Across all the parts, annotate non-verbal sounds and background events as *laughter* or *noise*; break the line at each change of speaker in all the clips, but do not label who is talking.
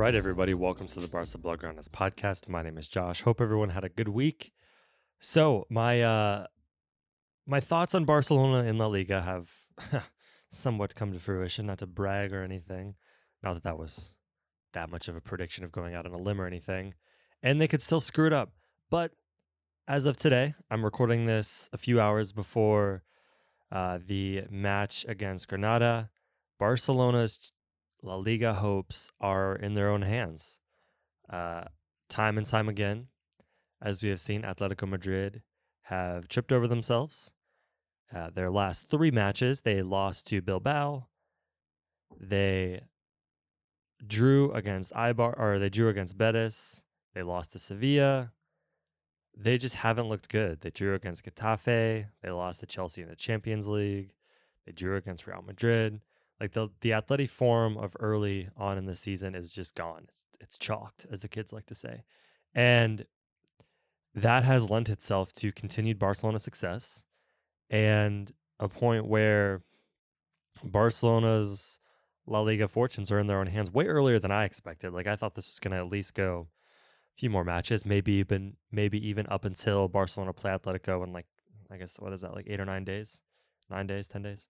Right, everybody, welcome to the Barca Blaugranes podcast. My name is Josh. Hope everyone had a good week. So my uh my thoughts on Barcelona in La Liga have *laughs* somewhat come to fruition. Not to brag or anything, not that that was that much of a prediction of going out on a limb or anything, and they could still screw it up. But as of today, I'm recording this a few hours before uh, the match against Granada. Barcelona's La Liga hopes are in their own hands. Uh, time and time again, as we have seen, Atletico Madrid have tripped over themselves. Uh, their last three matches, they lost to Bilbao. They drew against Eibar, or they drew against Betis. They lost to Sevilla. They just haven't looked good. They drew against Getafe. They lost to Chelsea in the Champions League. They drew against Real Madrid. Like the the athletic form of early on in the season is just gone. It's, it's chalked, as the kids like to say, and that has lent itself to continued Barcelona success and a point where Barcelona's La Liga fortunes are in their own hands way earlier than I expected. Like I thought this was going to at least go a few more matches, maybe even maybe even up until Barcelona play Atletico in like I guess what is that like eight or nine days, nine days, ten days.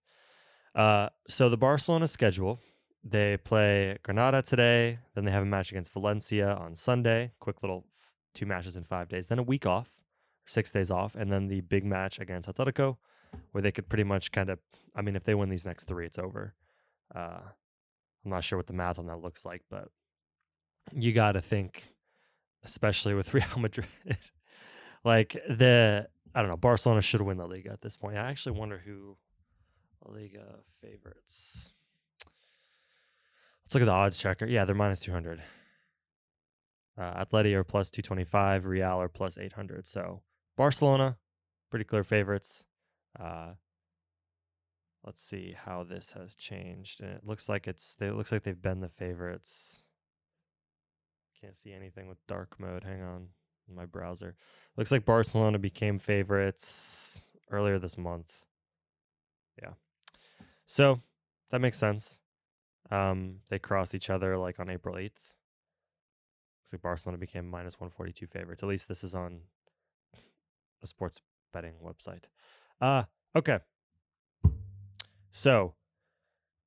Uh, so the Barcelona schedule, they play Granada today, then they have a match against Valencia on Sunday. Quick little two matches in five days, then a week off, six days off, and then the big match against Atletico, where they could pretty much kind of, I mean, if they win these next three, it's over. Uh, I'm not sure what the math on that looks like, but you got to think, especially with *laughs* Real Madrid, like the I don't know, Barcelona should win the league at this point. I actually wonder who Liga favorites. Let's look at the odds checker. Yeah, they're minus 200. Uh, Atleti are plus 225. Real are plus 800. So Barcelona, pretty clear favorites. Uh, let's see how this has changed. And it looks like it's. They, it looks like they've been the favorites. Can't see anything with dark mode. Hang on, my browser. Looks like Barcelona became favorites earlier this month. Yeah. So that makes sense. Um, they crossed each other like on April 8th. Looks like Barcelona became minus 142 favorites. At least this is on a sports betting website. Uh, okay. So,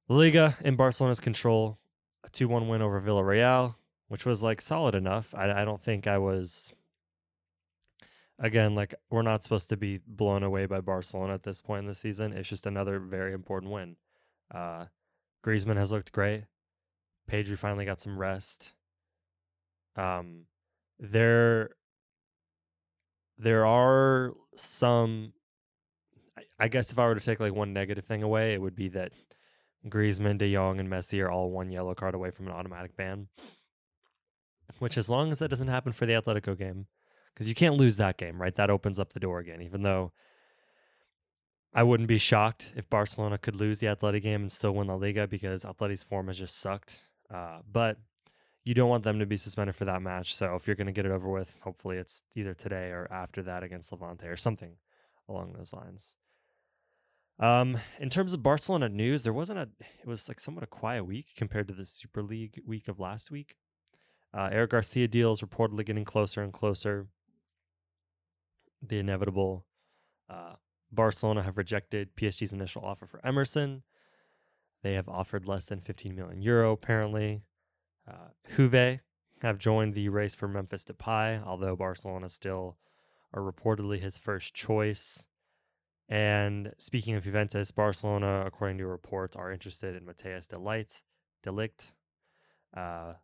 Liga in Barcelona's control, a 2 1 win over Villarreal, which was like solid enough. I, I don't think I was again, like we're not supposed to be blown away by Barcelona at this point in the season. It's just another very important win. Uh, Griezmann has looked great. Pedri finally got some rest. Um, there, there are some. I, guess if I were to take like one negative thing away, it would be that Griezmann, De Jong, and Messi are all one yellow card away from an automatic ban. Which, as long as that doesn't happen for the Atletico game, because you can't lose that game, right? That opens up the door again, even though I wouldn't be shocked if Barcelona could lose the Atleti game and still win La Liga because Atleti's form has just sucked. Uh, but you don't want them to be suspended for that match. So if you're going to get it over with, hopefully it's either today or after that against Levante or something along those lines. Um, in terms of Barcelona news, there wasn't a. It was like somewhat a quiet week compared to the Super League week of last week. Uh, Eric Garcia deal is reportedly getting closer and closer the inevitable. Uh, Barcelona have rejected PSG's initial offer for Emerson. They have offered less than 15 million euro, apparently. Uh, Juve have joined the race for Memphis Depay, although Barcelona still are reportedly his first choice. And speaking of Juventus, Barcelona, according to reports, are interested in Matthijs Delight, Delict. Uh,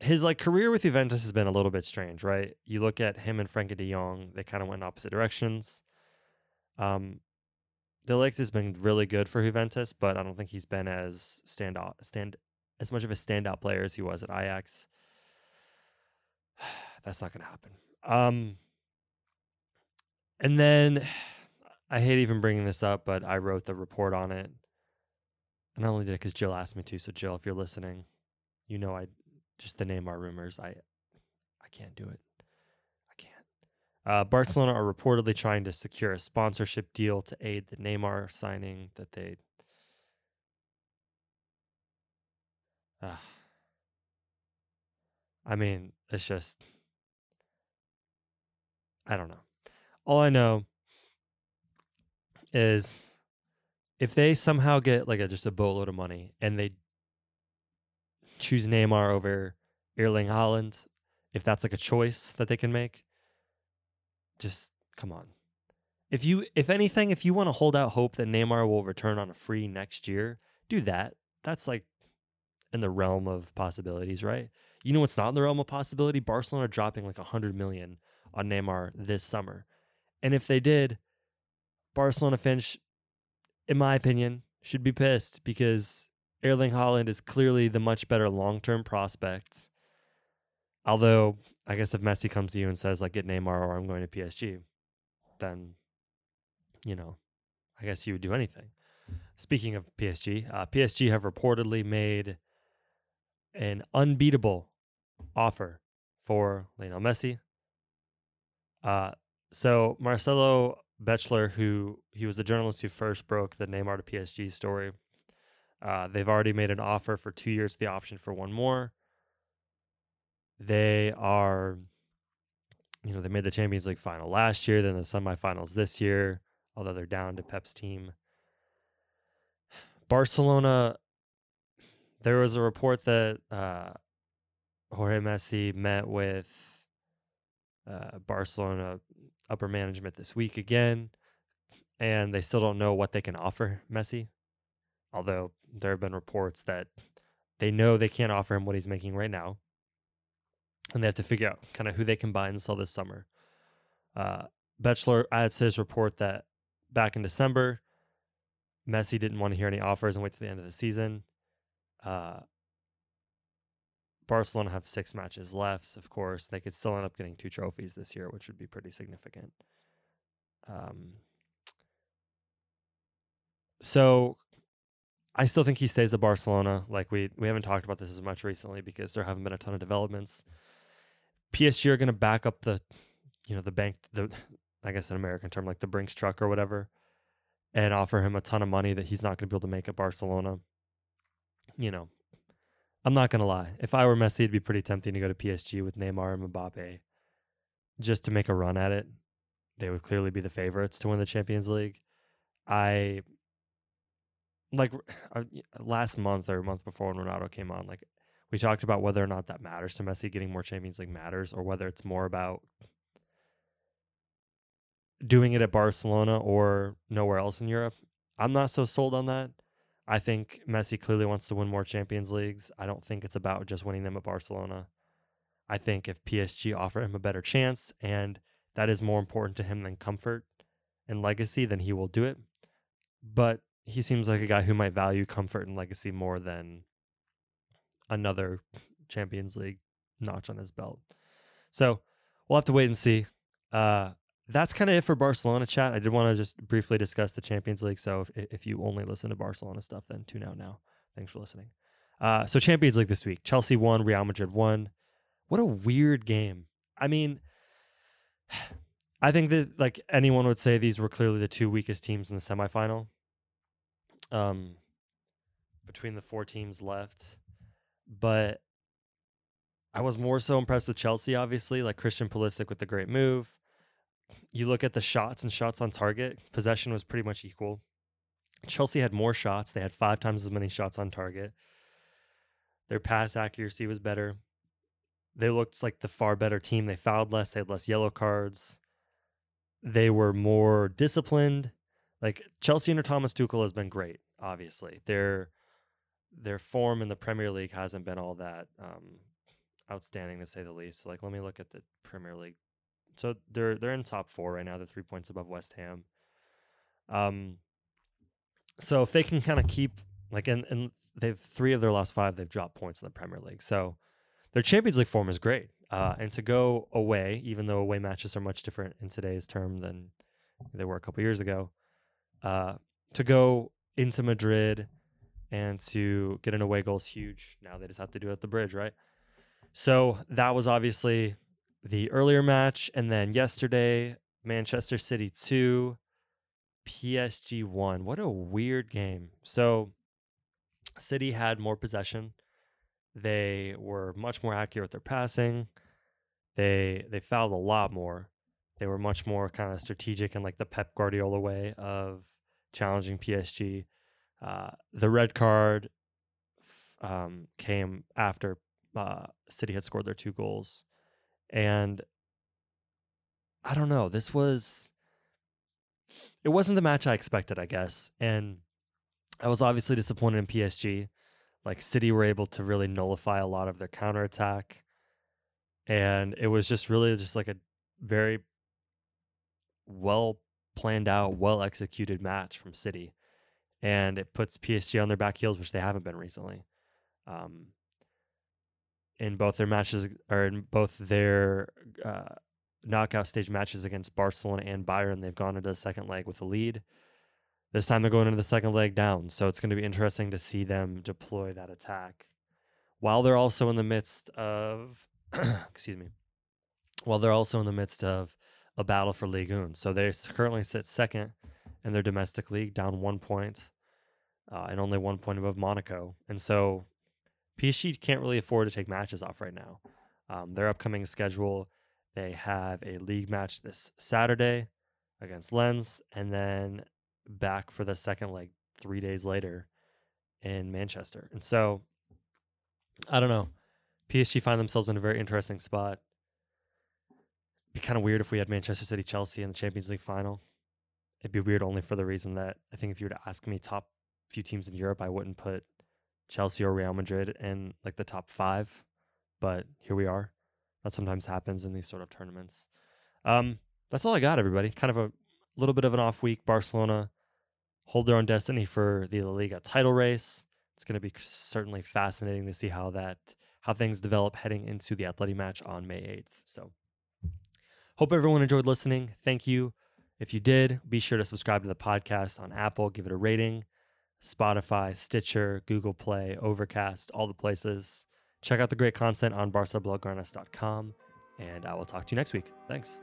his like career with Juventus has been a little bit strange, right? You look at him and Frenkie De Jong; they kind of went in opposite directions. Um, De Ligt has been really good for Juventus, but I don't think he's been as stand out, stand as much of a standout player as he was at Ajax. *sighs* That's not going to happen. Um, and then *sighs* I hate even bringing this up, but I wrote the report on it. And I only did it because Jill asked me to. So Jill, if you're listening, you know I just the Neymar rumors. I I can't do it. I can't. Uh, Barcelona are reportedly trying to secure a sponsorship deal to aid the Neymar signing that they. Uh, I mean, it's just I don't know. All I know is if they somehow get like a just a boatload of money and they choose Neymar over Erling Haaland, if that's like a choice that they can make, just come on. If you if anything, if you want to hold out hope that Neymar will return on a free next year, do that. That's like in the realm of possibilities, right? You know what's not in the realm of possibility? Barcelona dropping like a hundred million on Neymar this summer. And if they did, Barcelona Finch, in my opinion, should be pissed because Erling Haaland is clearly the much better long term prospect. Although, I guess if Messi comes to you and says, like, get Neymar or I'm going to PSG, then, you know, I guess you would do anything. Speaking of PSG, uh, PSG have reportedly made an unbeatable offer for Lionel Messi. Uh, so Marcelo Bechler, who he was the journalist who first broke the Neymar to PSG story, uh, they've already made an offer for two years, the option for one more. They are, you know, they made the Champions League final last year, then the semifinals this year, although they're down to Pep's team. Barcelona, there was a report that uh, Jorge Messi met with uh, Barcelona upper management this week again, and they still don't know what they can offer Messi. Although there have been reports that they know they can't offer him what he's making right now, and they have to figure out kind of who they can buy and sell this summer. Uh, Bechler adds to his report that back in December, Messi didn't want to hear any offers and wait to the end of the season. Uh, Barcelona have six matches left. Of course, they could still end up getting two trophies this year, which would be pretty significant. Um, so I still think he stays at Barcelona. Like we we haven't talked about this as much recently because there haven't been a ton of developments. PSG are going to back up the, you know, the bank, the I guess an American term like the Brinks truck or whatever, and offer him a ton of money that he's not going to be able to make at Barcelona. You know, I'm not gonna lie. If I were Messi, it'd be pretty tempting to go to PSG with Neymar and Mbappe, just to make a run at it. They would clearly be the favorites to win the Champions League. I like *sighs* uh, last month or a month before when Ronaldo came on, like we talked about whether or not that matters to Messi getting more Champions League matters, or whether it's more about doing it at Barcelona or nowhere else in Europe. I'm not so sold on that. I think Messi clearly wants to win more Champions Leagues. I don't think it's about just winning them at Barcelona. I think if PSG offer him a better chance and that is more important to him than comfort and legacy, then he will do it. But he seems like a guy who might value comfort and legacy more than another Champions League notch on his belt. So we'll have to wait and see. Uh, that's kind of it for Barcelona chat. I did want to just briefly discuss the Champions League. So if, if you only listen to Barcelona stuff, then tune out now. Thanks for listening. Uh, so Champions League this week: Chelsea won, Real Madrid won. What a weird game. I mean, *sighs* I think that like anyone would say these were clearly the two weakest teams in the semifinal. Um, between the four teams left, but I was more so impressed with Chelsea. Obviously, like Christian Pulisic with the great move you look at the shots and shots on target, possession was pretty much equal. Chelsea had more shots. They had five times as many shots on target. Their pass accuracy was better. They looked like the far better team. They fouled less. They had less yellow cards. They were more disciplined. Like Chelsea under Thomas Tuchel has been great. Obviously, their their form in the Premier League hasn't been all that um, outstanding to say the least. So like, let me look at the Premier League so they're they're in top four right now. They're three points above West Ham. Um, so if they can kind of keep like and and they've three of their last five they've dropped points in the Premier League. So their Champions League form is great. Uh, and to go away, even though away matches are much different in today's term than they were a couple years ago, uh, to go into Madrid and to get an away goal is huge. Now they just have to do it at the bridge, right? So that was obviously the earlier match, and then yesterday, Manchester City 2, PSG 1. What a weird game. So, City had more possession. They were much more accurate with their passing. They they fouled a lot more. They were much more kind of strategic in like the Pep Guardiola way of challenging PSG. Uh, the red card um, came after uh, City had scored their two goals, and I don't know. This was it wasn't the match I expected, I guess, and I was obviously disappointed in PSG. Like City were able to really nullify a lot of their counterattack. And it was just really just like a very well planned out, well executed match from City. And it puts PSG on their back heels, which they haven't been recently. Um, in both their matches or in both their uh, knockout stage matches against Barcelona and Bayern, they've gone into the second leg with a lead. This time they're going into the second leg down. So it's going to be interesting to see them deploy that attack while they're also in the midst of, *clears throat* excuse me, while they're also in the midst of a battle for Ligue 1. So they currently sit second in their domestic league, down one point uh, and only one point above Monaco. And so PSG can't really afford to take matches off right now. Um, their upcoming schedule, they have a league match this Saturday against Lens, and then back for the second leg three days later in Manchester. And so I don't know. PSG find themselves in a very interesting spot. Be kind of weird if we had Manchester City Chelsea in the Champions League final. It'd be weird only for the reason that I think if you were to ask me top few teams in Europe, I wouldn't put Chelsea or Real Madrid in like the top five. But here we are. That sometimes happens in these sort of tournaments. Um, that's all I got, everybody. Kind of a little bit of an off week. Barcelona hold their own destiny for the La Liga title race. It's going to be certainly fascinating to see how that how things develop heading into the Atleti match on May 8th. So, hope everyone enjoyed listening. Thank you. If you did, be sure to subscribe to the podcast on Apple, give it a rating, Spotify, Stitcher, Google Play, Overcast, all the places. Check out the great content on barcablaugranes.com, and I will talk to you next week. Thanks.